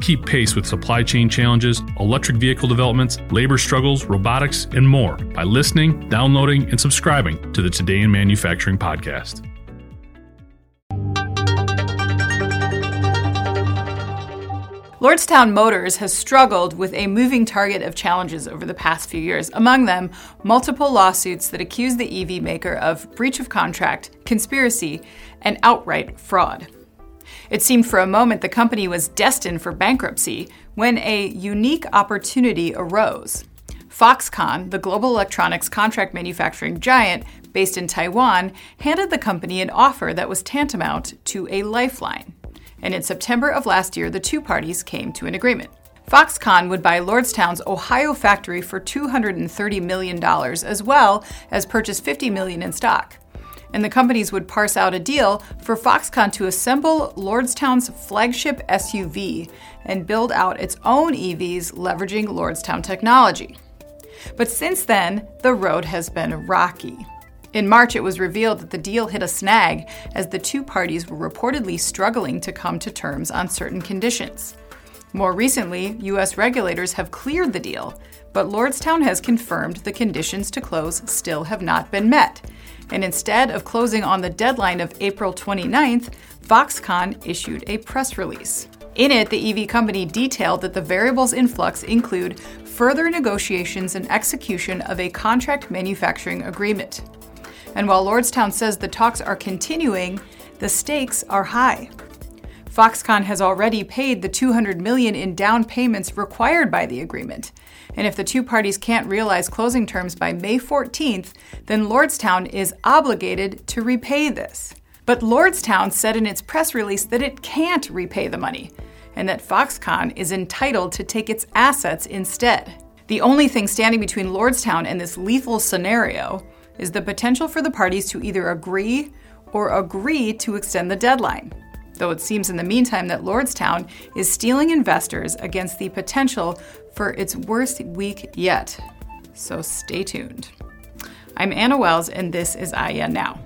Keep pace with supply chain challenges, electric vehicle developments, labor struggles, robotics, and more by listening, downloading, and subscribing to the Today in Manufacturing podcast. Lordstown Motors has struggled with a moving target of challenges over the past few years, among them, multiple lawsuits that accuse the EV maker of breach of contract, conspiracy, and outright fraud. It seemed for a moment the company was destined for bankruptcy when a unique opportunity arose. Foxconn, the global electronics contract manufacturing giant based in Taiwan, handed the company an offer that was tantamount to a lifeline. And in September of last year, the two parties came to an agreement. Foxconn would buy Lordstown's Ohio factory for $230 million, as well as purchase 50 million in stock and the companies would parse out a deal for Foxconn to assemble Lordstown's flagship SUV and build out its own EVs leveraging Lordstown technology. But since then, the road has been rocky. In March, it was revealed that the deal hit a snag as the two parties were reportedly struggling to come to terms on certain conditions. More recently, U.S. regulators have cleared the deal, but Lordstown has confirmed the conditions to close still have not been met, and instead of closing on the deadline of April 29th, Foxconn issued a press release. In it, the EV company detailed that the variables in flux include further negotiations and execution of a contract manufacturing agreement. And while Lordstown says the talks are continuing, the stakes are high. Foxconn has already paid the 200 million in down payments required by the agreement. And if the two parties can't realize closing terms by May 14th, then Lordstown is obligated to repay this. But Lordstown said in its press release that it can't repay the money and that Foxconn is entitled to take its assets instead. The only thing standing between Lordstown and this lethal scenario is the potential for the parties to either agree or agree to extend the deadline though it seems in the meantime that Lordstown is steeling investors against the potential for its worst week yet. So stay tuned. I'm Anna Wells, and this is IEN Now.